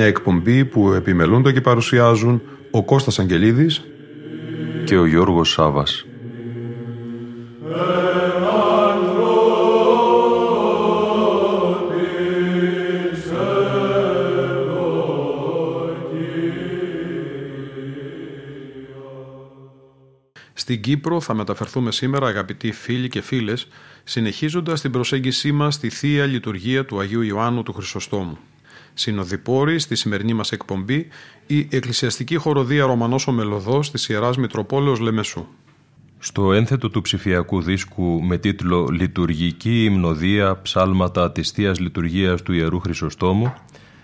Μια εκπομπή που επιμελούνται και παρουσιάζουν ο Κώστας Αγγελίδης και ο Γιώργος Σάβας. Στην Κύπρο θα μεταφερθούμε σήμερα αγαπητοί φίλοι και φίλες συνεχίζοντας την προσέγγισή μας στη Θεία Λειτουργία του Αγίου Ιωάννου του Χρυσοστόμου. Συνοδοιπόρη στη σημερινή μας εκπομπή η Εκκλησιαστική Χοροδία Ρωμανός ο Μελωδός της Ιεράς Μητροπόλεως Λεμεσού. Στο ένθετο του ψηφιακού δίσκου με τίτλο «Λειτουργική υμνοδία ψάλματα της Θείας Λειτουργίας του Ιερού Χρυσοστόμου»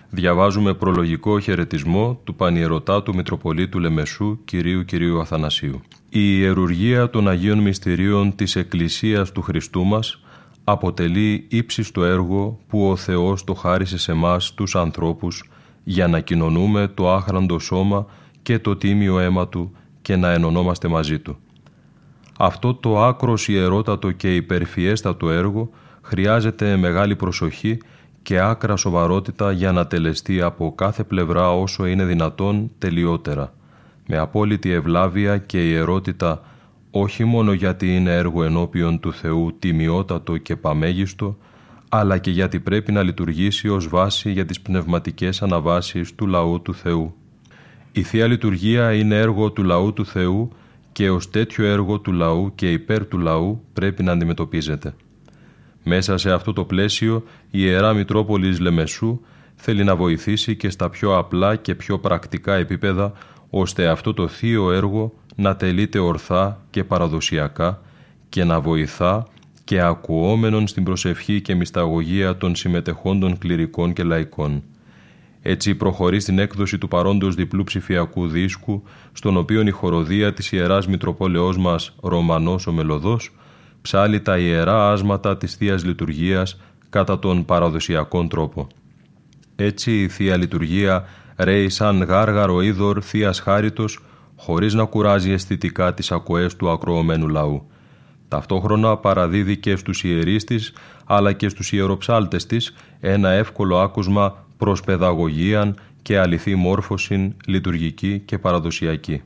διαβάζουμε προλογικό χαιρετισμό του Πανιερωτάτου Μητροπολίτου Λεμεσού Κυρίου Κυρίου Αθανασίου. Η ιερουργία των Αγίων Μυστηρίων της Εκκλησίας του Χριστού μας αποτελεί ύψιστο έργο που ο Θεός το χάρισε σε μας τους ανθρώπους για να κοινωνούμε το άχραντο σώμα και το τίμιο αίμα Του και να ενωνόμαστε μαζί Του. Αυτό το άκρος ιερότατο και υπερφιέστατο έργο χρειάζεται μεγάλη προσοχή και άκρα σοβαρότητα για να τελεστεί από κάθε πλευρά όσο είναι δυνατόν τελειότερα, με απόλυτη ευλάβεια και ιερότητα όχι μόνο γιατί είναι έργο ενώπιον του Θεού τιμιότατο και παμέγιστο, αλλά και γιατί πρέπει να λειτουργήσει ως βάση για τις πνευματικές αναβάσεις του λαού του Θεού. Η Θεία Λειτουργία είναι έργο του λαού του Θεού και ως τέτοιο έργο του λαού και υπέρ του λαού πρέπει να αντιμετωπίζεται. Μέσα σε αυτό το πλαίσιο η Ιερά Μητρόπολης Λεμεσού θέλει να βοηθήσει και στα πιο απλά και πιο πρακτικά επίπεδα ώστε αυτό το θείο έργο να τελείται ορθά και παραδοσιακά και να βοηθά και ακουόμενον στην προσευχή και μυσταγωγία των συμμετεχόντων κληρικών και λαϊκών. Έτσι προχωρεί στην έκδοση του παρόντος διπλού ψηφιακού δίσκου, στον οποίο η χοροδία της Ιεράς Μητροπόλεώς μας Ρωμανός ο Μελωδός ψάλει τα ιερά άσματα της Θείας Λειτουργίας κατά τον παραδοσιακόν τρόπο. Έτσι η Θεία Λειτουργία ρέει σαν γάργαρο είδωρ Θείας Χάριτος χωρίς να κουράζει αισθητικά τις ακοές του ακροωμένου λαού. Ταυτόχρονα παραδίδει και στους ιερείς της, αλλά και στους ιεροψάλτες της, ένα εύκολο άκουσμα προς παιδαγωγίαν και αληθή μόρφωσιν, λειτουργική και παραδοσιακή.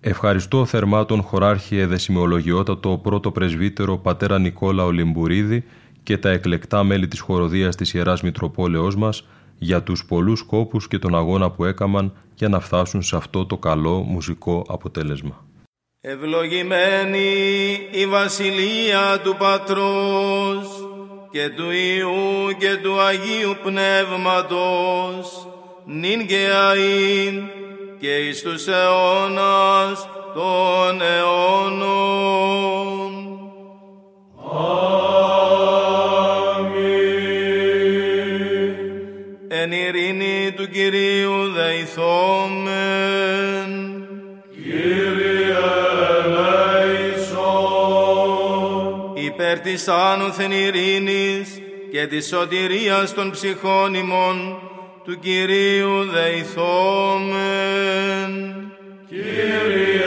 Ευχαριστώ θερμά τον χωράρχη εδεσιμολογιότατο πρώτο πρεσβύτερο πατέρα Νικόλα Ολυμπουρίδη και τα εκλεκτά μέλη της χοροδίας της Ιεράς Μητροπόλεως μας για τους πολλούς κόπους και τον αγώνα που έκαμαν για να φτάσουν σε αυτό το καλό μουσικό αποτέλεσμα. Ευλογημένη η Βασιλεία του Πατρός και του Ιού και του Αγίου Πνεύματος νυν και αΐν και εις τους αιώνας των αιώνων. Της άνωθεν ειρήνης και της σωτηρίας των ψυχών ημών του Κυρίου δεηθόμεν. Κύριε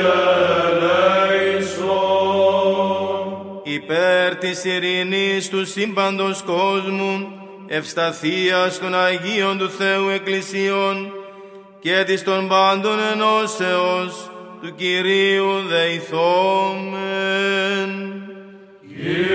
ελέησον. Υπέρ της ειρήνης του σύμπαντος κόσμου ευσταθίας των Αγίων του Θεού Εκκλησίων και της των πάντων ενώσεως του Κυρίου δεηθόμεν. Κύριε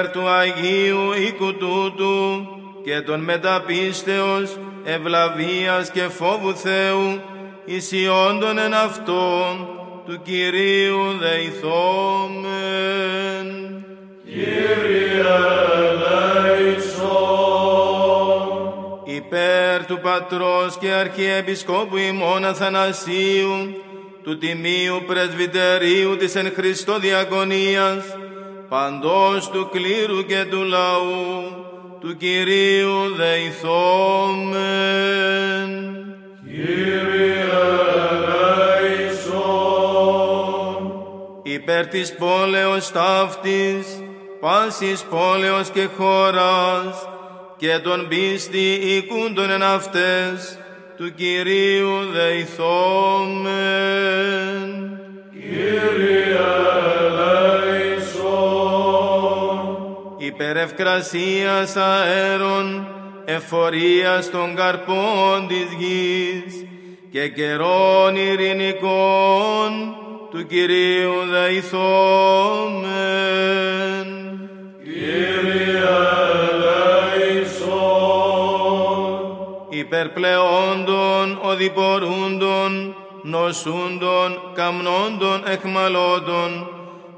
Υπέρ του Αγίου οίκου τούτου και των μεταπίστεως ευλαβίας και φόβου Θεού ισιόντων εν αυτόν του Κυρίου δεηθόμεν. Κύριε ελέησον. Υπέρ του Πατρός και Αρχιεπισκόπου ημών Αθανασίου του Τιμίου Πρεσβυτερίου της εν Χριστώ Διακονίας, παντός του κλήρου και του λαού, του Κυρίου δεηθόμεν. Κύριε ελέησον. Υπέρ της πόλεως ταύτης, πάσης πόλεως και χώρας, και τον πίστη οικούντον εν αυτές, του Κυρίου δεηθόμεν. Κύριε Υπερευκρασίας αέρων, εφορίας των καρπών της γης και καιρών ειρηνικών του Κυρίου δεηθόμεν. Κύριε ελέησον. υπερπλεόντων, οδηπορούντων, νοσούντων, καμνόντων, εχμαλώτων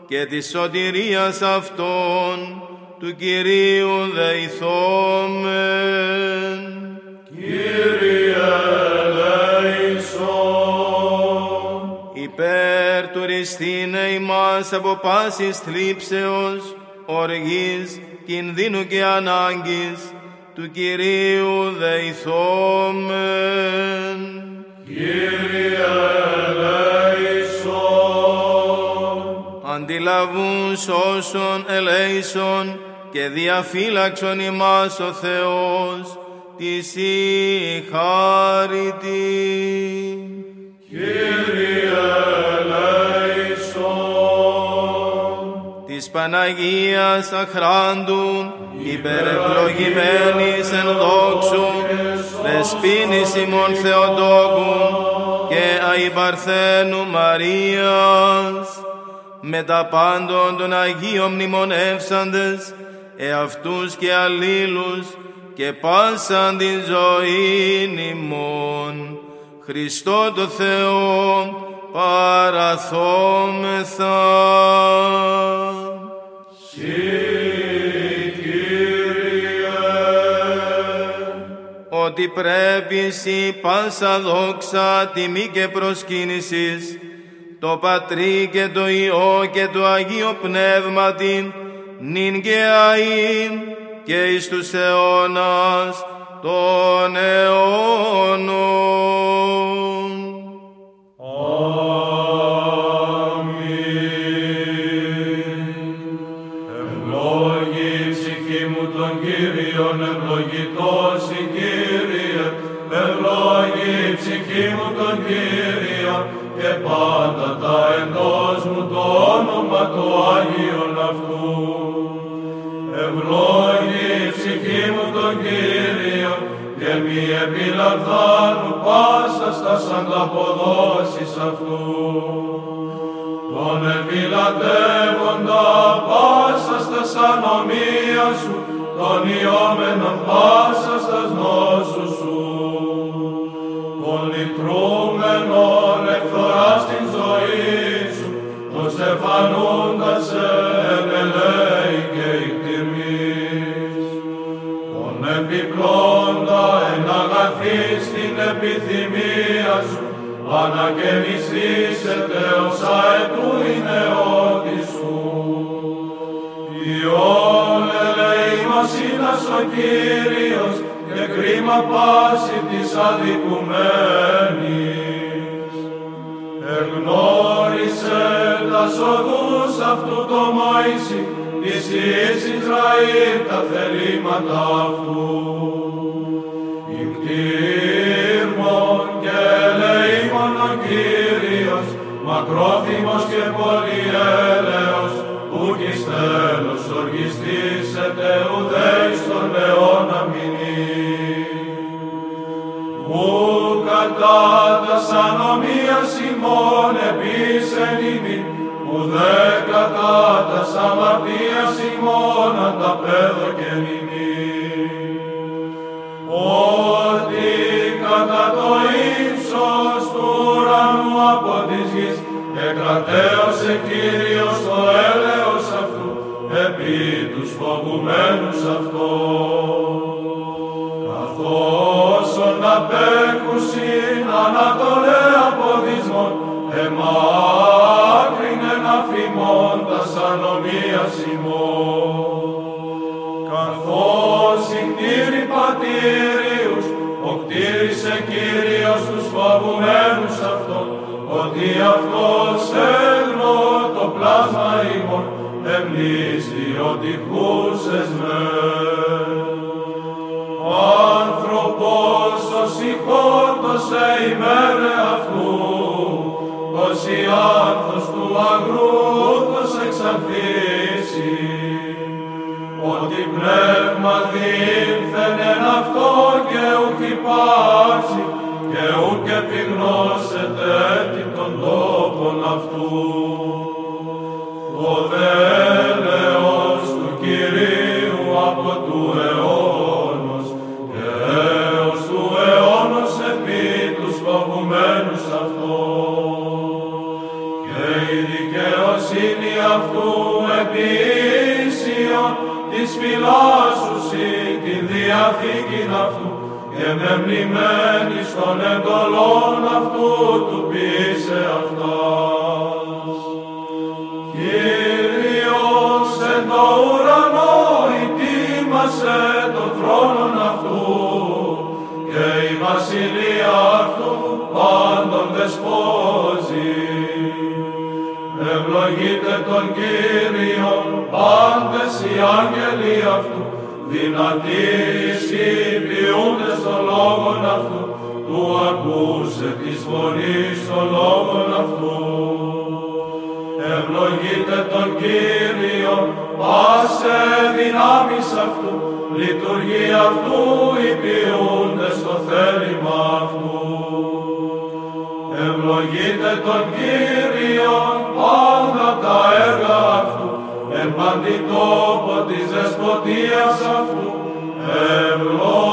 και της σωτηρίας αυτών του Κυρίου δεηθόμεν. Κύριε ελέησον. Υπέρ του ριστήνε ημάς από πάσης θλίψεως, οργής, κινδύνου και ανάγκης, του Κυρίου δεηθόμεν. Κύριε ελέησον. Αντιλαβούν σώσον ελέησον και διαφύλαξον ημάς ο Θεός της η χάρητη. Κύριε ελέησον. της Παναγίας αχράντου, υπερευλογημένης εν δόξου, δεσπίνης ημών Θεοτόκου και αϊπαρθένου Μαρίας, με τα πάντων των Αγίων μνημονεύσαντες, εαυτούς και αλλήλους και πάσαν την ζωή ημών. Χριστό το Θεό παραθόμεθα. ότι πρέπει σοι πάσα δόξα, τιμή και προσκύνησης, το Πατρί και το Υιό και το Αγίο Πνεύματι, νυν και αΐ και εις τους αιώνας των αιώνων. Ευλόγη η ψυχή μου τον Κύριον, ευλογητός η Κύριε. Ευλόγη η ψυχή μου τον Κύριον και πάντα τα εντός μου Ευλόγη η ψυχή μου τον Κύριον και μη επιλαμβάνου πάσα στα ανταποδόσεις αυτού τον επιλατεύοντα πάσα στα σανομία σου, τον ιόμενον πάσα στα νόσου σου. Τον λυτρούμενον εχθορά στην ζωή σου, τον στεφανούντα σε Τον επιπλώντα εν αγαθή στην επιθυμία σου, ανακαινιστήσετε ως αετού η νεότη σου. Ιόν ελεημοσύνας ο Κύριος και κρίμα πάση της αδικουμένης. Εγνώρισε τα οδούς αυτού το Μωυσή, της Υιής Ισραήλ τα θελήματα αυτού. Ικτήρμον και ελεήμον ο Κύριος, μακρόθυμος και πολυέλεος, ουκ εις τέλος οργιστήσετε ουδέης τον αιώνα μηνύς. Ου κατά τα ανομίας ημών επίσεν ημί, ουδέ κατά τα αμαρτίας ημών ανταπέδω και μηνύ. Ότι κατά το ύψος του ουρανού από της γης εκρατέωσε Κύριος το έλεος αυτού επί τους φοβουμένους αυτό. Εμνημένη των εντολών αυτού του πείσε αυτά. Κύριος εν το ουρανό ετοίμασε τον θρόνον αυτού και η βασιλεία αυτού πάντων δεσπόζει. Ευλογείται τον Κύριον πάντες οι άγγελοι αυτού δυνατοί ισχύει Ποιούντες των αυτού, του ακούσε της φωνής των λόγων αυτού. Ευλογείτε τον Κύριο, πάσε δυνάμεις αυτού, λειτουργεί αυτού οι στο θέλημα αυτού. Ευλογείτε τον Κύριο, πάντα τα έργα αυτού, εμπαντή τόπο της δεσποτείας αυτού, ευλογείτε.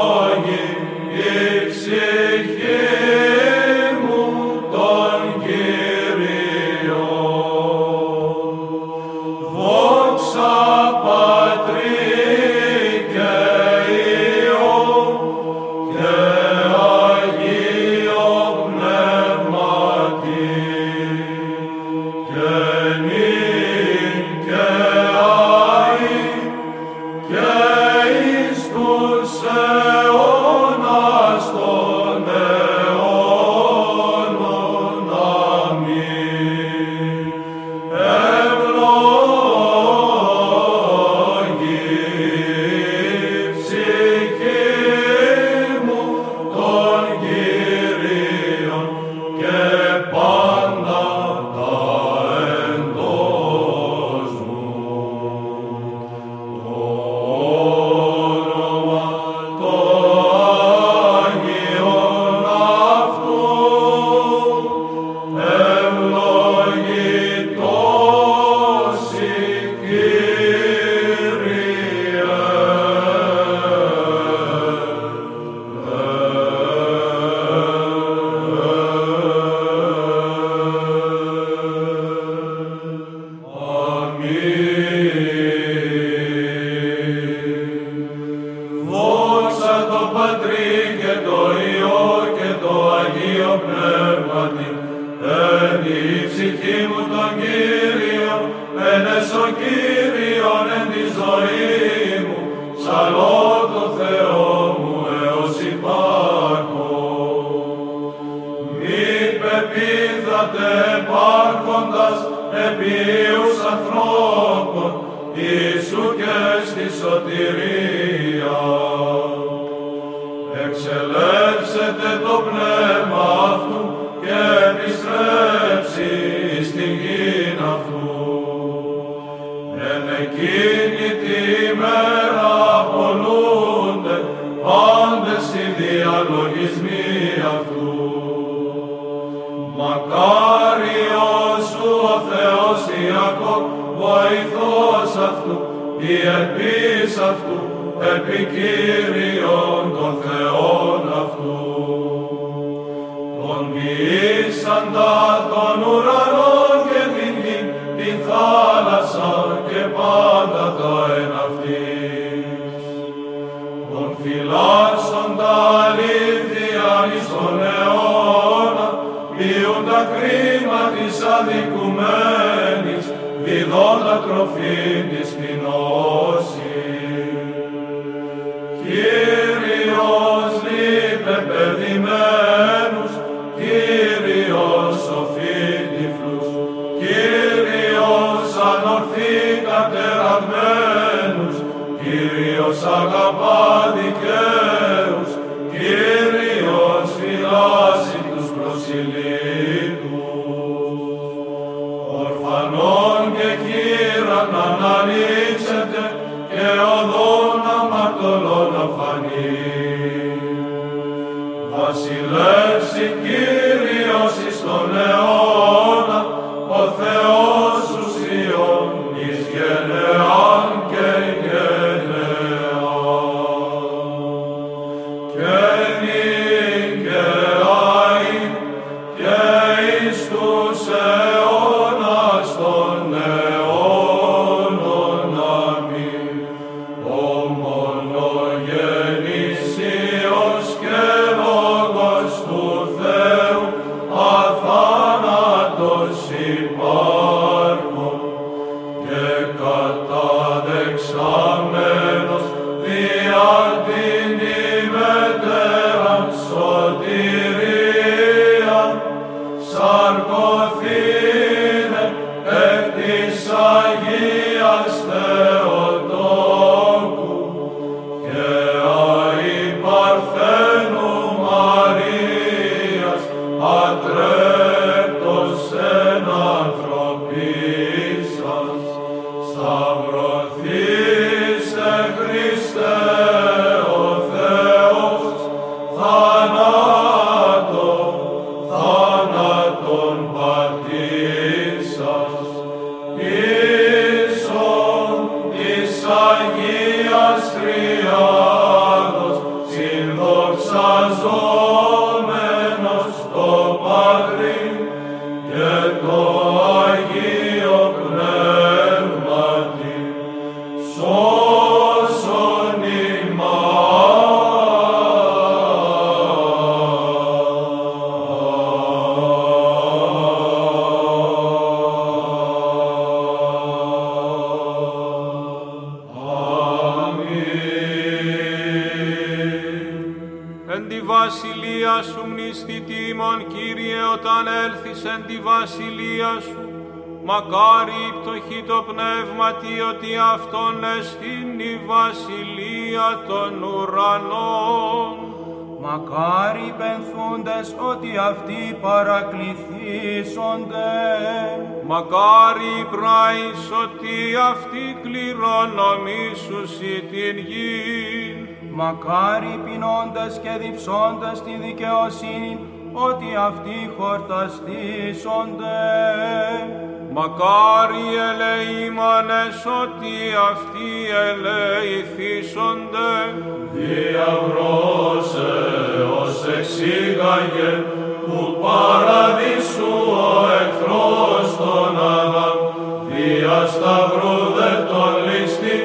φυλάσσον τα αλήθεια εις τον αιώνα, ποιούν τα κρίμα της αδικουμένης, διδών τα τροφή της βασιλεία των ουρανών. Μακάρι οι πενθούντες ότι αυτοί παρακληθήσονται. Μακάρι οι πράεις ότι αυτοί κληρονομήσουσι την γη. Μακάρι οι πεινώντες και διψώντες τη δικαιοσύνη ότι αυτοί χορταστήσονται. Μακάρι ελεήμανες ότι αυτοί ελεηθήσονται. Διαβρός Θεός εξήγαγε του παραδείσου ο εχθρός των Αδάμ δια σταυρού δε τον λίστη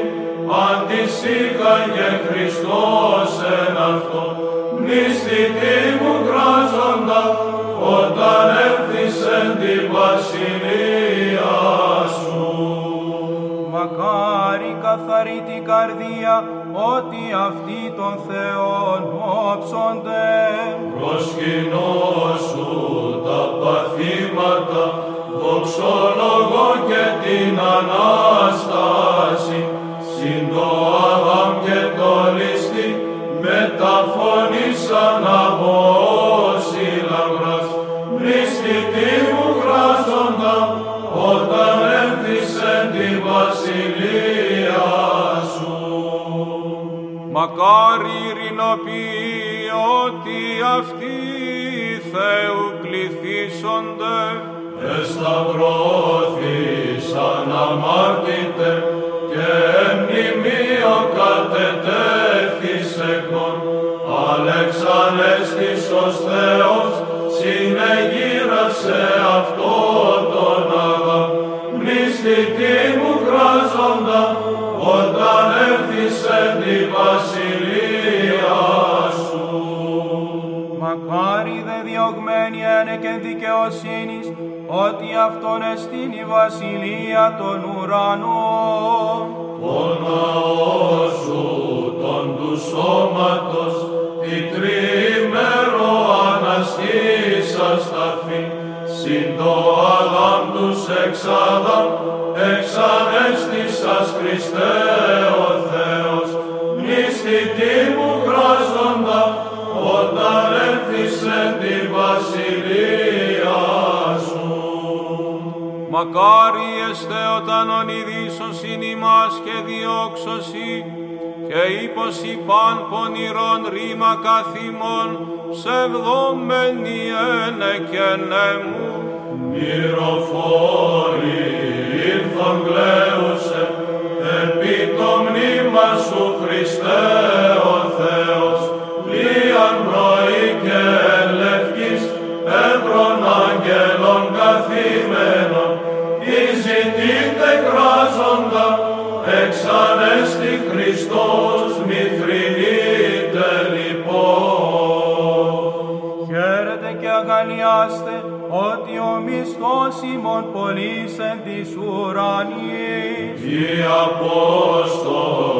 αντισήγαγε Χριστός εν αυτό μνηστητή μου κράζοντα καρδία ότι αυτοί των Θεών όψονται. Προσκυνώσου τα παθήματα, δοξολογώ και την Ανάσταση, Εσταυρώθησαν αμάρτητε και μνημείο κατετέθησεκον Αλέξαν αίσθησος Θεός συνεγύρασε αυτό τον αγάπ μνηστητή μου κράζοντα όταν έρθεις εν τη βασιλεία σου. Μακάρι δε διωγμένοι ένε και δικαιοσύνης, ότι αυτόν εστίν η βασιλεία των Μακάρι εστε όταν ονειδήσωσιν ημάς και διώξωσι και ύποσι παν πονηρών ρήμα καθήμων ψευδόμενοι ένε και νέμου. Μυροφόροι ήρθον κλαίουσε, επί το μνήμα σου Χριστέ μισθός ημών πολλής εν της ουρανής. Οι Απόστολοι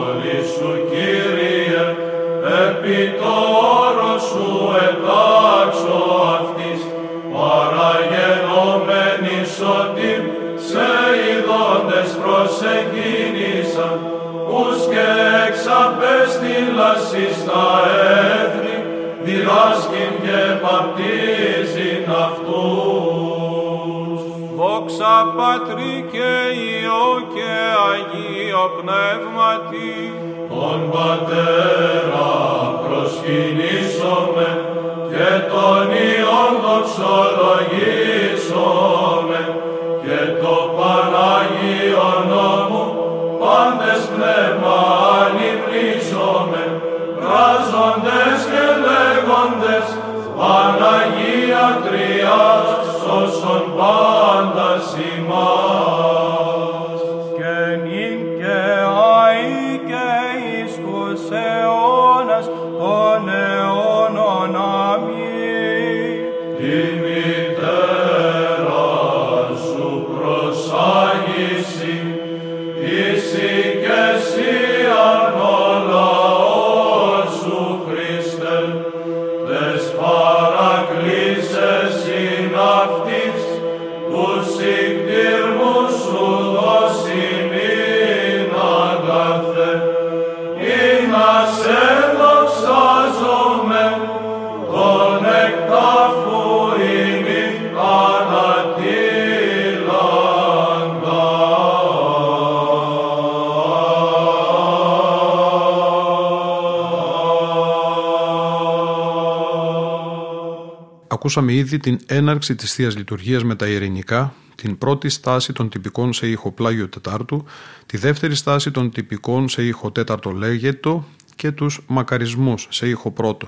Ακούσαμε ήδη την έναρξη της Θείας Λειτουργίας με τα ειρηνικά, την πρώτη στάση των τυπικών σε ήχο πλάγιο τετάρτου, τη δεύτερη στάση των τυπικών σε ήχο τέταρτο λέγετο και τους μακαρισμούς σε ήχο πρώτο.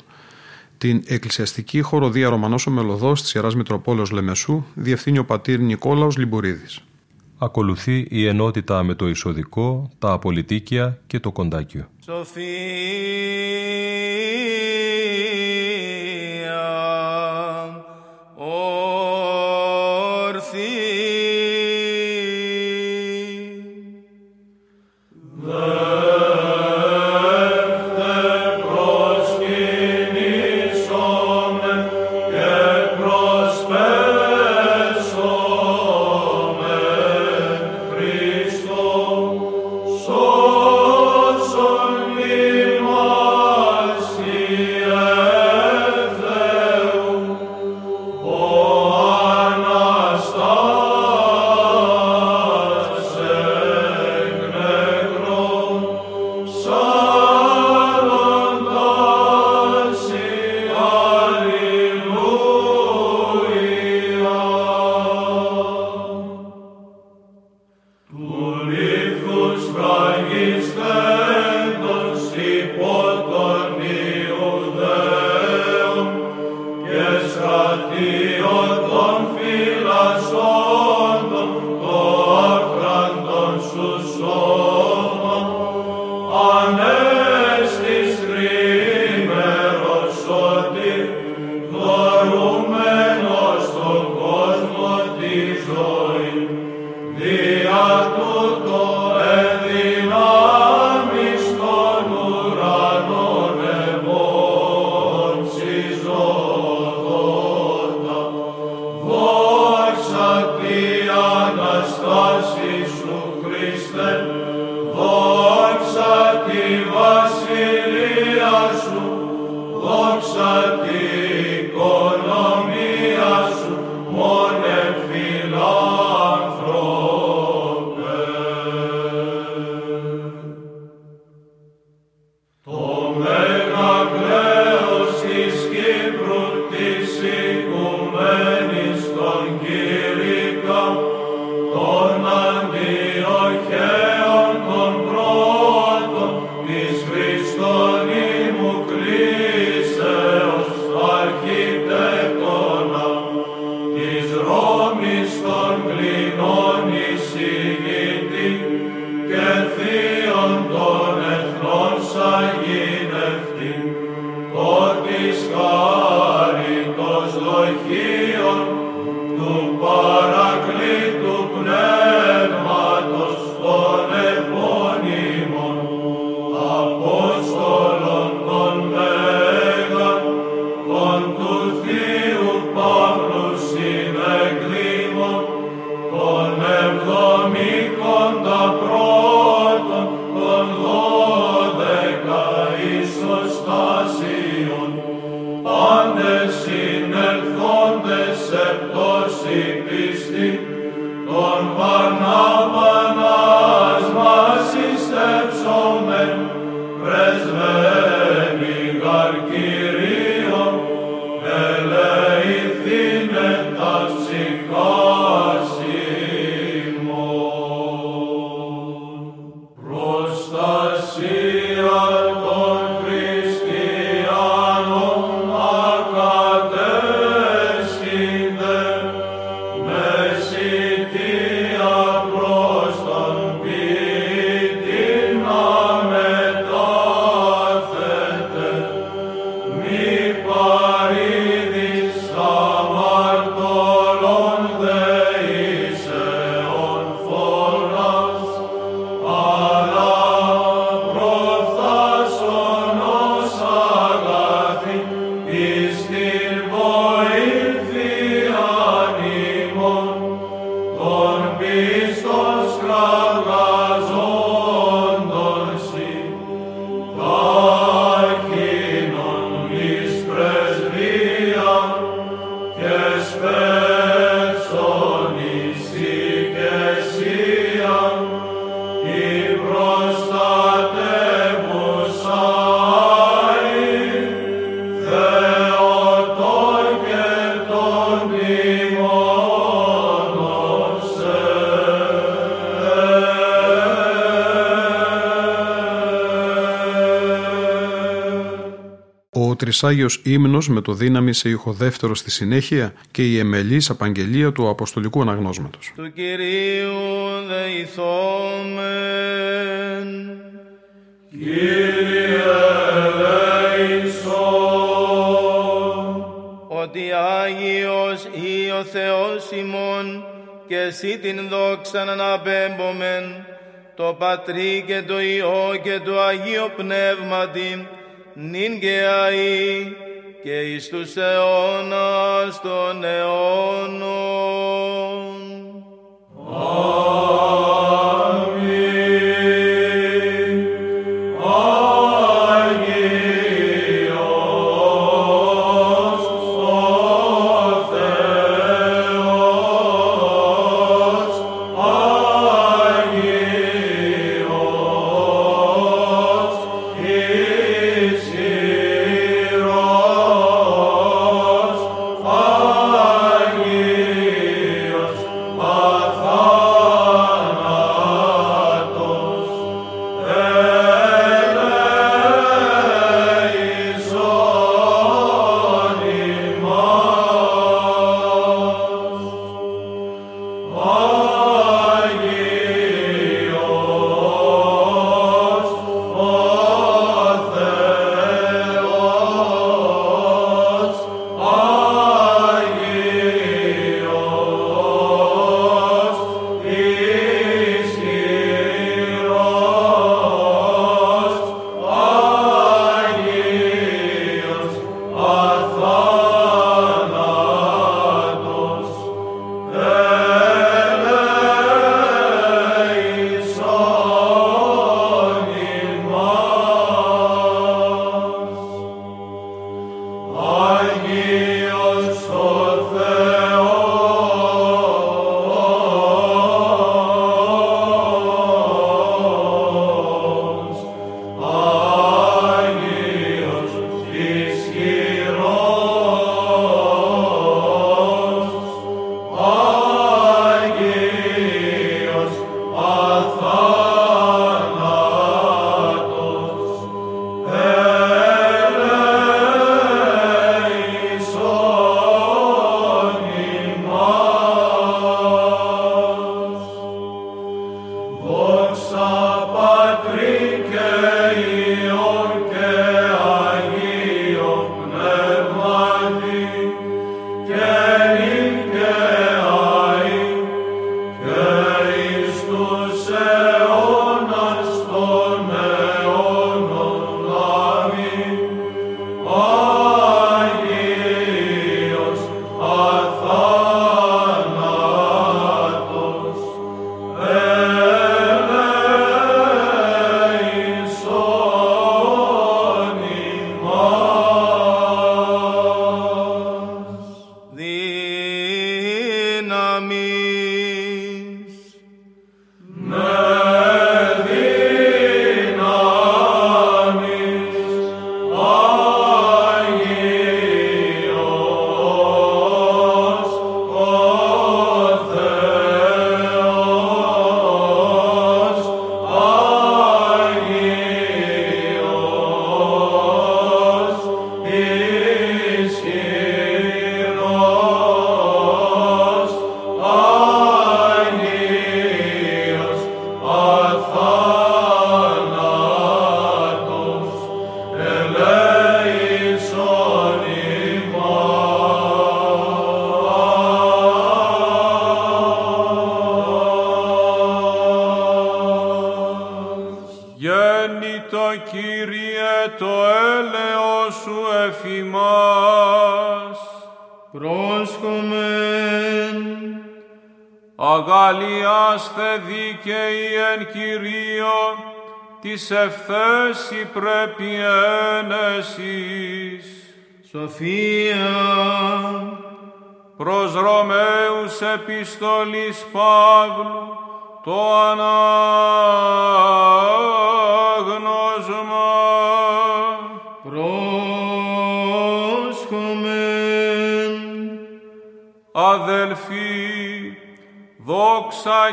Την εκκλησιαστική χοροδία Ρωμανός ο Μελωδός της Ιεράς Μητροπόλεως Λεμεσού διευθύνει ο πατήρ Νικόλαος Λιμπουρίδης. Ακολουθεί η ενότητα με το εισοδικό, τα απολυτίκια και το κοντάκιο. Σοφία Τρισάγιος ύμνος με το δύναμη σε ηχοδεύτερο στη συνέχεια και η εμελής απαγγελία του Αποστολικού Αναγνώσματος. Του Κυρίου δεηθόμεν. Κύριε Ότι Άγιος ή ο Θεός ημών και εσύ την δόξα να αναπέμπομεν το Πατρί και το Υιό και το Αγίο Πνεύματι νυν και αΐ και εις τους αιώνας των αιώνων.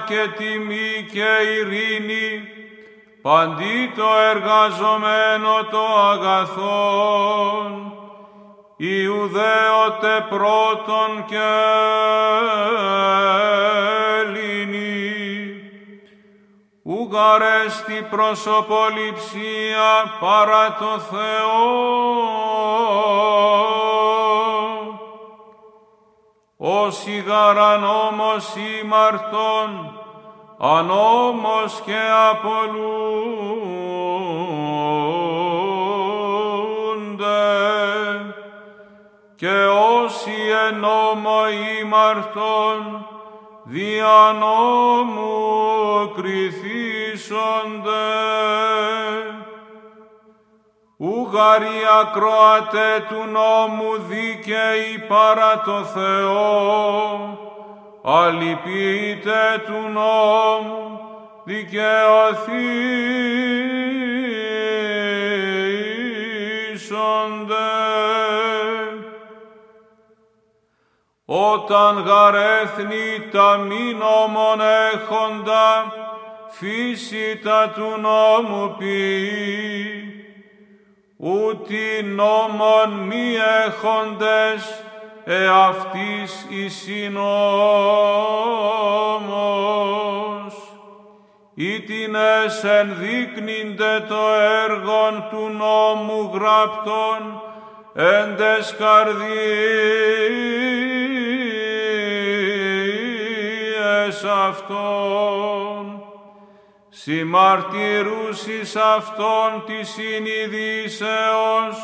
Και τιμή και ειρήνη παντί το εργαζομένο το αγαθόν, Ιουδαίωτε πρώτον και Έλληνη, ουγαρέστη προσωποληψία παρά το Θεό, όσοι γαρανόμος ήμαρτον, ανόμος και απολούνται. Και όσοι εν νόμο ήμαρτον δια νόμου κριθήσονται ουγαροί ακροατέ του νόμου δίκαιοι παρά το Θεό αλυπείτε του νόμου δικαιωθήσονται. Όταν γαρέθνη τα μη νόμων έχοντα, φύση τα του νόμου ποιή, ούτι νόμων μη έχοντες, εαυτής εις νόμος, ή την ενδείκνυνται το έργον του νόμου γραπτών εν τες καρδίες αυτών, συμμαρτυρούσεις αυτών της συνειδήσεως,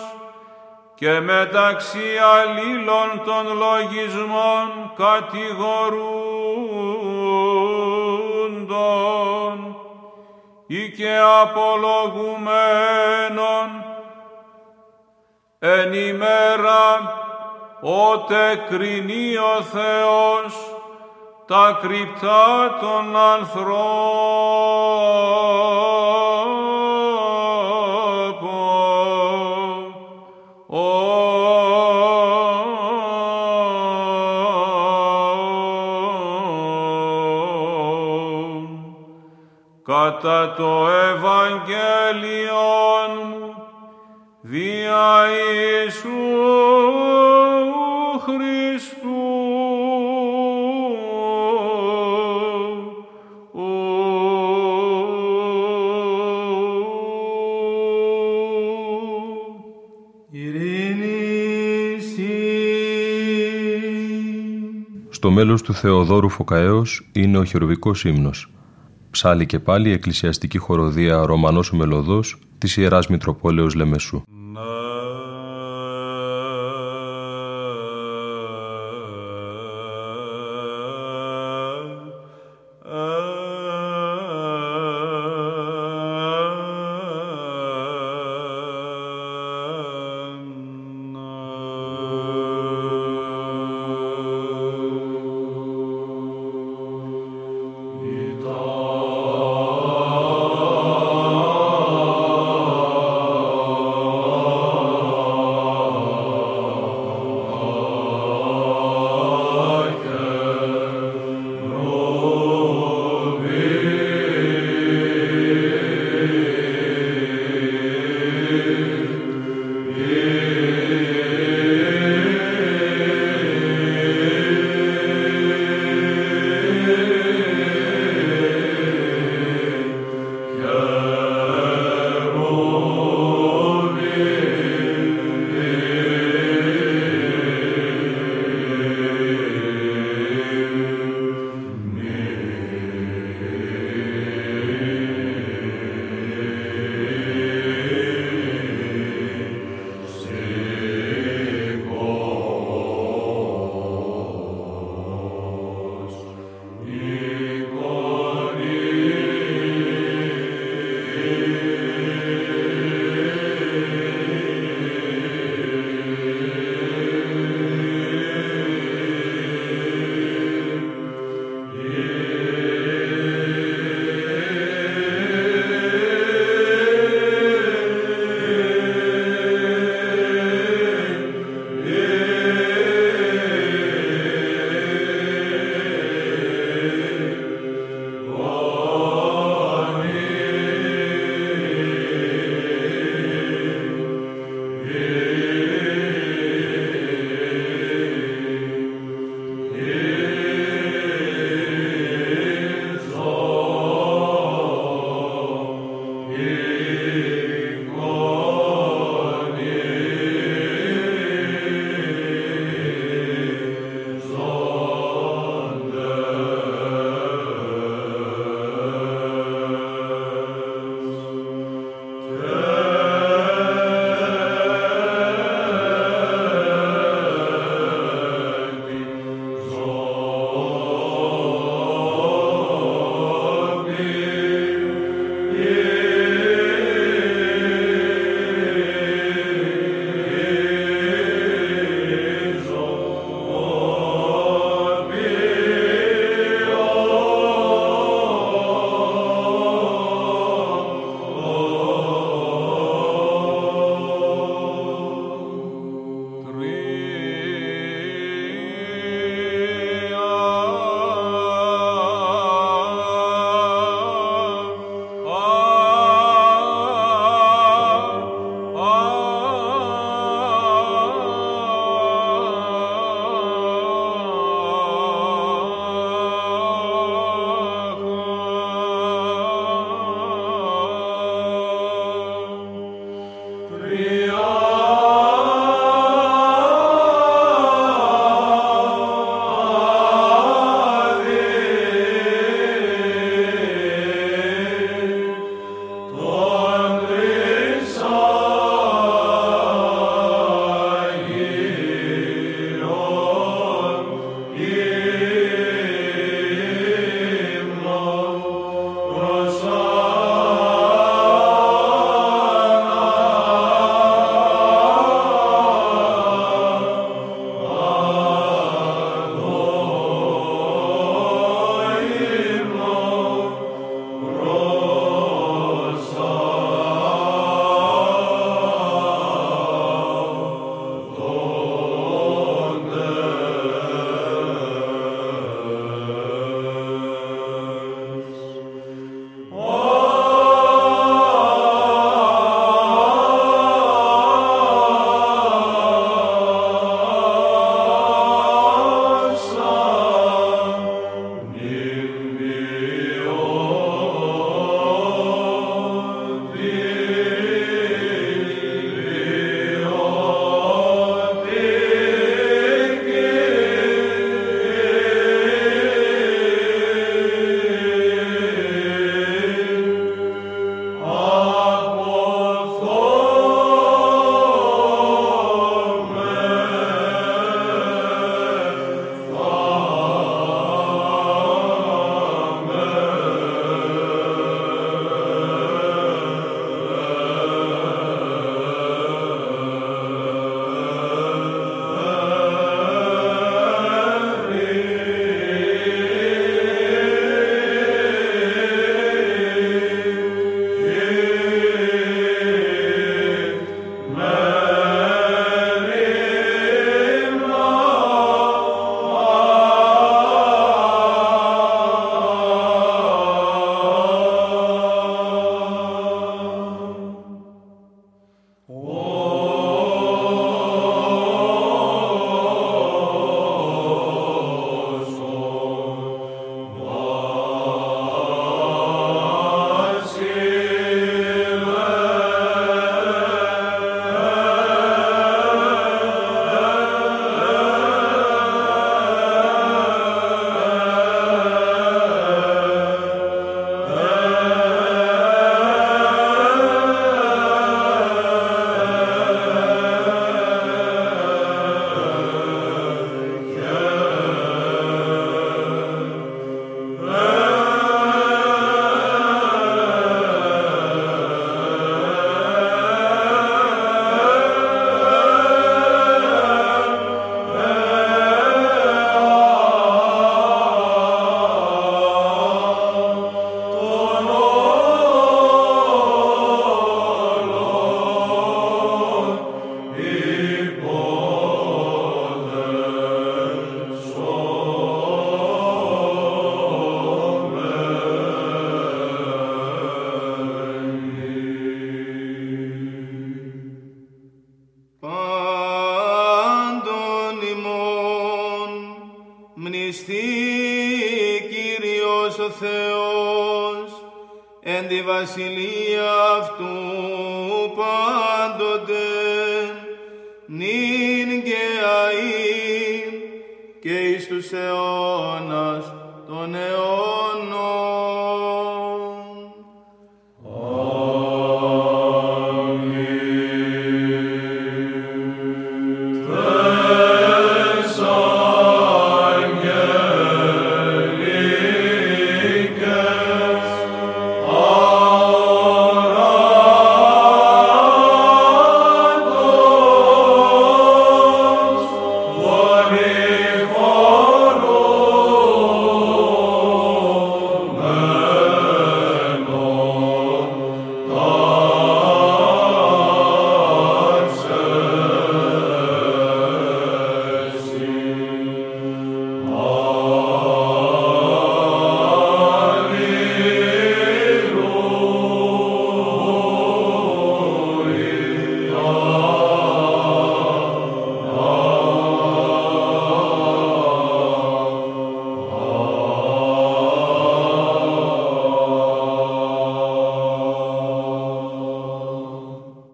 και μεταξύ αλλήλων των λογισμών κατηγορούντων ή και απολογουμένων. Εν ημέρα ότε κρινεί ο Θεός τα κρυπτά των ανθρώπων. Κατά το Ευαγγέλιον μου δια Ιησούς Στο μέλος του Θεοδόρου Φωκαέως είναι ο χεροβικός ύμνος ψάλει και πάλι η εκκλησιαστική χοροδία Ρωμανός ο Μελωδός της Ιεράς Μητροπόλεως Λεμεσού.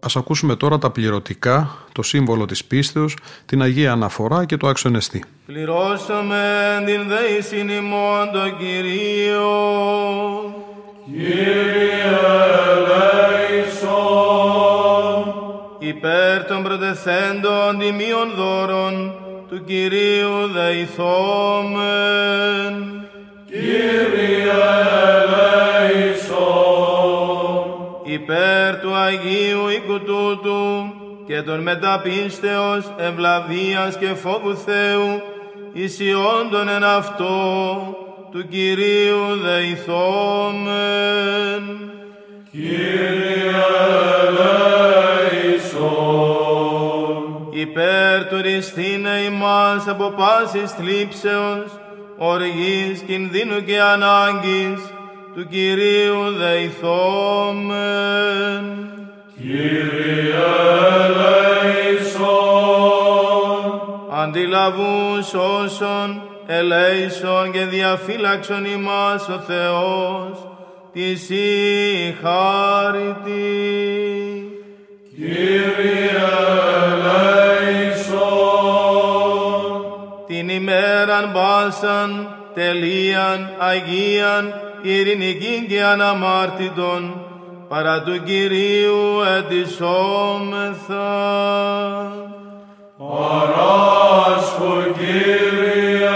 Ας ακούσουμε τώρα τα πληρωτικά, το σύμβολο της πίστεως, την Αγία Αναφορά και το Άξιον Πληρώσαμε την δέησιν ημών το Κυρίο. Κύριε ελέησον. Υπέρ των προτεθέντων τιμίων δώρων του Κυρίου δεηθόμεν. Κύριε Αγίου οίκου τούτου και των μεταπίστεως ευλαβίας και φόβου Θεού ισιόντων εν αυτό του Κυρίου δεηθόμεν. Κύριε ελέησον. Υπέρ του ριστήνε ημάς από πάσης θλίψεως, οργής, κινδύνου και ανάγκης, του Κυρίου δεηθόμεν. Κύριε ελέησον. Αντιλαβούς όσων ελέησον και διαφύλαξον ημάς ο Θεός, της η χάρητη. Κύριε ελέησον. την ημέραν πάσαν, τελείαν, αγίαν, ειρηνικήν και αναμάρτητον, παρά του Κυρίου ετισόμεθα. Παράσχο Κύριε.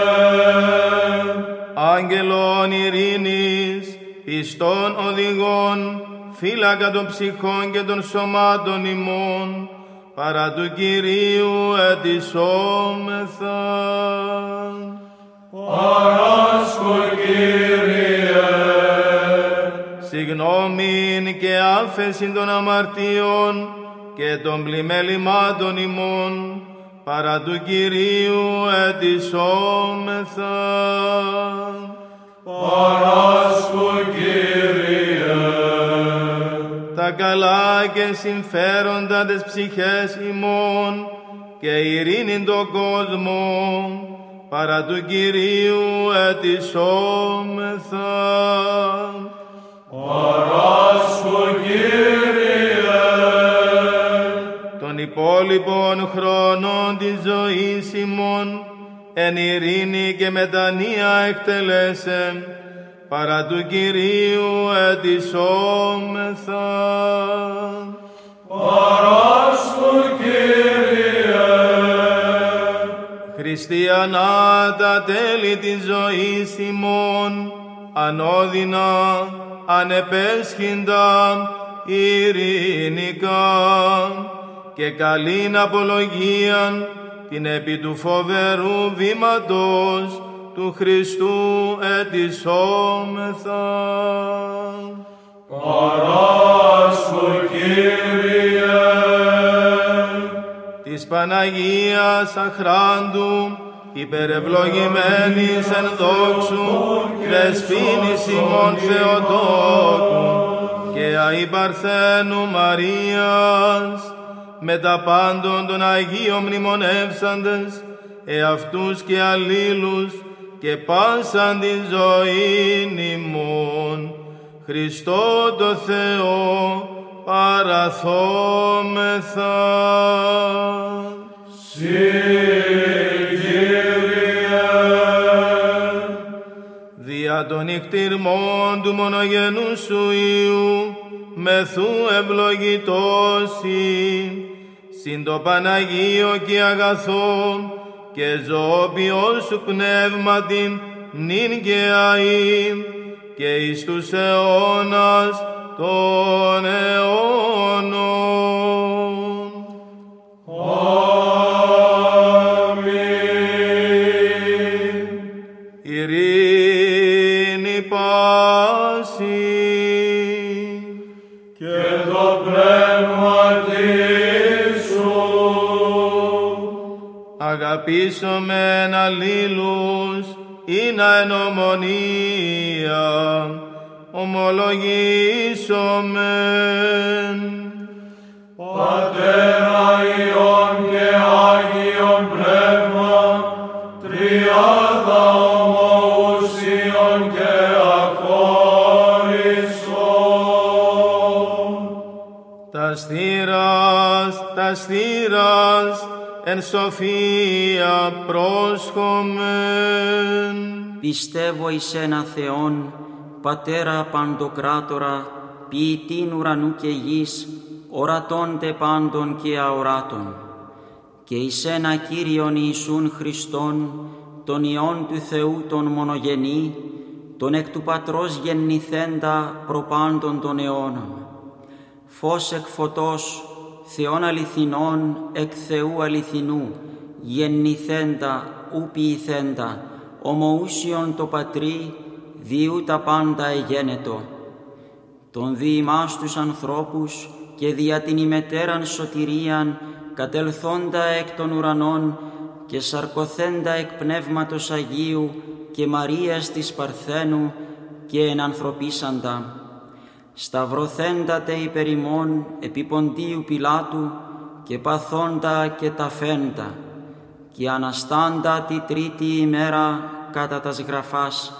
Άγγελον ειρήνης, πιστών οδηγών, φύλακα των ψυχών και των σωμάτων ημών, παρά του Κυρίου ετισόμεθα. Παράσχο Κύριε. Συγνώμην και άφεσιν των αμαρτίων και των πλημέλημάτων ημών, παρά του Κυρίου ετισόμεθα. Παράσχο Κύριε. τα καλά και συμφέροντα της ψυχές ημών και ειρήνην τον κόσμο, παρά του Κυρίου ετισόμεθα. Παράσχο Κύριε. των υπόλοιπων χρόνων της ζωής ημών εν ειρήνη και μετανία εκτελέσεν παρά του Κυρίου ετισόμεθα. Παράσχο Κύριε. Χριστιανά τα τέλη της ζωής ημών ανώδυνα, ανεπέσχυντα, ειρηνικά και καλήν απολογίαν την επί του φοβερού βήματος του Χριστού ετισόμεθα. Παράσχο Κύριε. της Παναγίας αχράντου, υπερευλογημένης εν δόξου, δεσπίνης ημών Θεοτόκου και αϊπαρθένου Μαρίας, με τα πάντων των Αγίων μνημονεύσαντες, εαυτούς και αλλήλους και πάσαν την ζωή ημών. Χριστό το Θεό παραθόμεθα. Δια των νυχτήρμων του μονογενούς σου Υιού, μεθού ευλογητώσει, συν το Παναγίο και αγαθό, και ζώπιο σου πνεύματι, νυν και αΐ, και εις τους αιώνας των αιώνων. Αγαπήσομεν αλλήλους ή να εν ομονία ομολογήσομεν. Πατέρα Υιόν και Άγιον Πνεύμα, τριάδα ομοουσίων και αχώριστον. Τα στήρας, τα στήρας, εν σοφία πρόσχομεν. Πιστεύω εις ένα Θεόν, Πατέρα Παντοκράτορα, ποιητήν ουρανού και γης, ορατώντε πάντων και αοράτων. Και εις ένα Κύριον Ιησούν Χριστόν, τον Υιόν του Θεού τον μονογενή, τον εκ του Πατρός γεννηθέντα προπάντων των αιώνων. Φως εκ φωτός, Θεόν αληθινών, εκ Θεού αληθινού, γεννηθέντα, ου ποιηθέντα, ομοούσιον το Πατρί, διού τα πάντα εγένετο. Τον διημάς τους ανθρώπους και δια την ημετέραν σωτηρίαν κατελθόντα εκ των ουρανών και σαρκοθέντα εκ Πνεύματος Αγίου και Μαρίας της Παρθένου και ενανθρωπίσαντα. Σταυρωθέντατε υπερ ημών επί Ποντίου Πιλάτου και παθόντα και ταφέντα και αναστάντα τη τρίτη ημέρα κατά τας γραφάς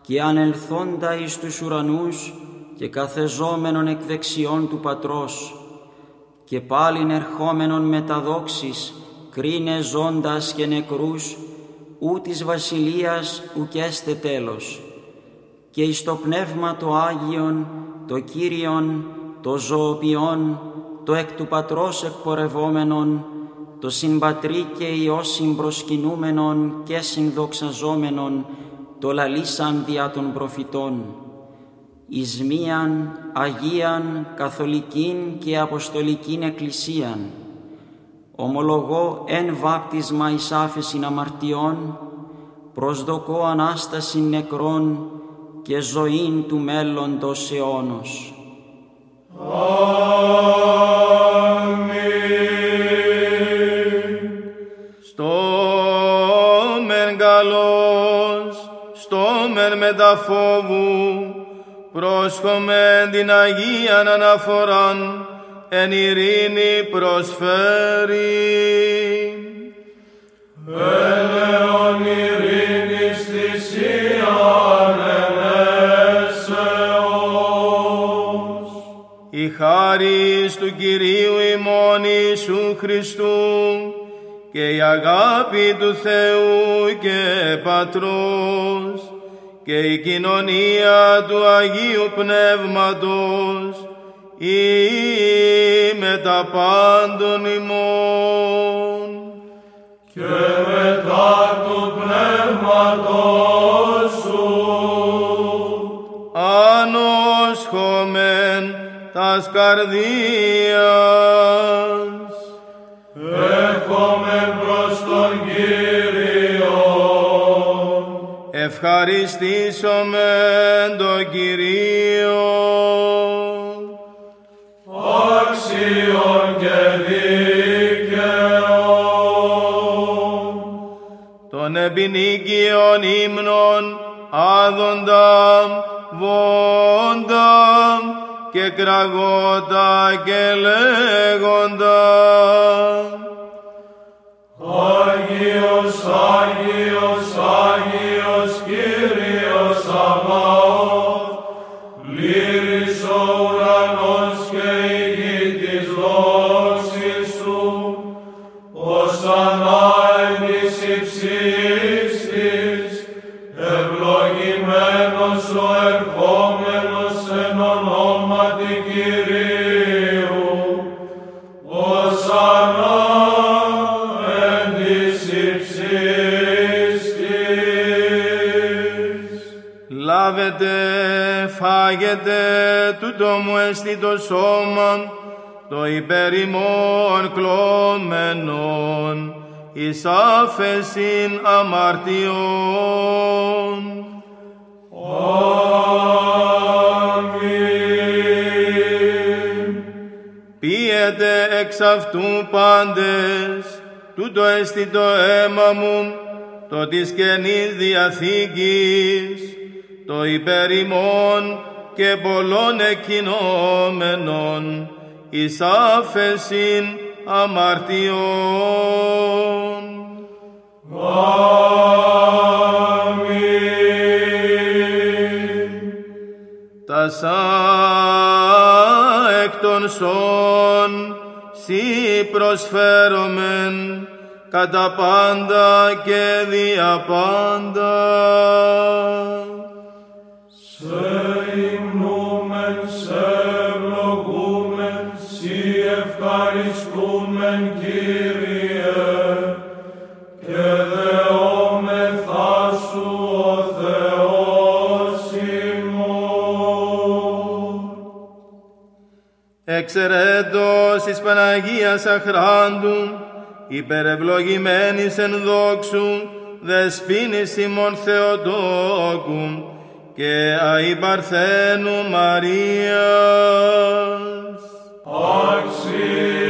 και ανελθόντα εις τους ουρανούς και καθεζόμενον εκ δεξιών του Πατρός και πάλιν ερχόμενον με τα δόξης κρίνε ζώντας και νεκρούς ού της βασιλείας ουκέστε τέλος. Και εις το Πνεύμα το Άγιον, το Κύριον, το ζωοποιόν, το εκ του Πατρός εκπορευόμενον, το συμπατρί και Υιός συμπροσκυνούμενον και συνδοξαζόμενον, το λαλήσαν δια των προφητών, εις μίαν Αγίαν Καθολικήν και Αποστολικήν Εκκλησίαν, ομολογώ εν βάπτισμα εις άφεσιν αμαρτιών, προσδοκώ Ανάσταση νεκρών και ζωήν του μέλλοντος αιώνος. Αμήν. Στο μεν καλός, στο μεν μεταφόβου, πρόσχομεν την Αγίαν αναφοράν, εν ειρήνη προσφέρει. Ελεον χάρις του Κυρίου ημών Ιησού Χριστού και η αγάπη του Θεού και Πατρός και η κοινωνία του Αγίου Πνεύματος ή με τα πάντων ημών. και μετά του πνεύματος σου τας καρδίας. έρχομαι προς τον Κύριο Ευχαριστήσομεν τον Κυρίο. άξιον και δίκαιο των επινίκιων ύμνων άδοντα, βόντα και κραγότα και λέγοντα. Το σώμα το υπερημών κλωμένων εις άφεσιν αμαρτιών. Αμήν. Πίετε εξ αυτού πάντες, τούτο εστι το αίμα μου, το της Καινής Διαθήκης, το υπερημών και πολλών εκκοινόμενων εις άφεσιν αμαρτιών. Αμήν. Τασά εκ των σών σύ προσφέρομεν κατά πάντα και δια πάντα. Εξαιρέτως εις Παναγίας αχράντου, υπερευλογημένης εν δόξου, δεσπίνης ημών Θεοτόκου και αη Παρθένου Μαρίας. Αξίον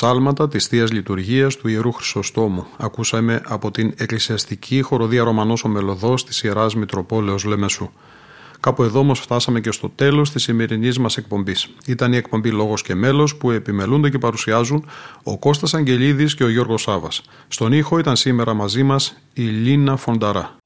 Ψάλματα της Θείας Λειτουργίας του Ιερού Χρυσοστόμου. Ακούσαμε από την εκκλησιαστική χοροδία Ρωμανός ο Μελωδός της Ιεράς Μητροπόλεως Λεμεσού. Κάπου εδώ όμως φτάσαμε και στο τέλος της σημερινής μας εκπομπής. Ήταν η εκπομπή Λόγος και Μέλος που επιμελούνται και παρουσιάζουν ο Κώστας Αγγελίδης και ο Γιώργος Σάβας. Στον ήχο ήταν σήμερα μαζί μας η Λίνα Φονταρά.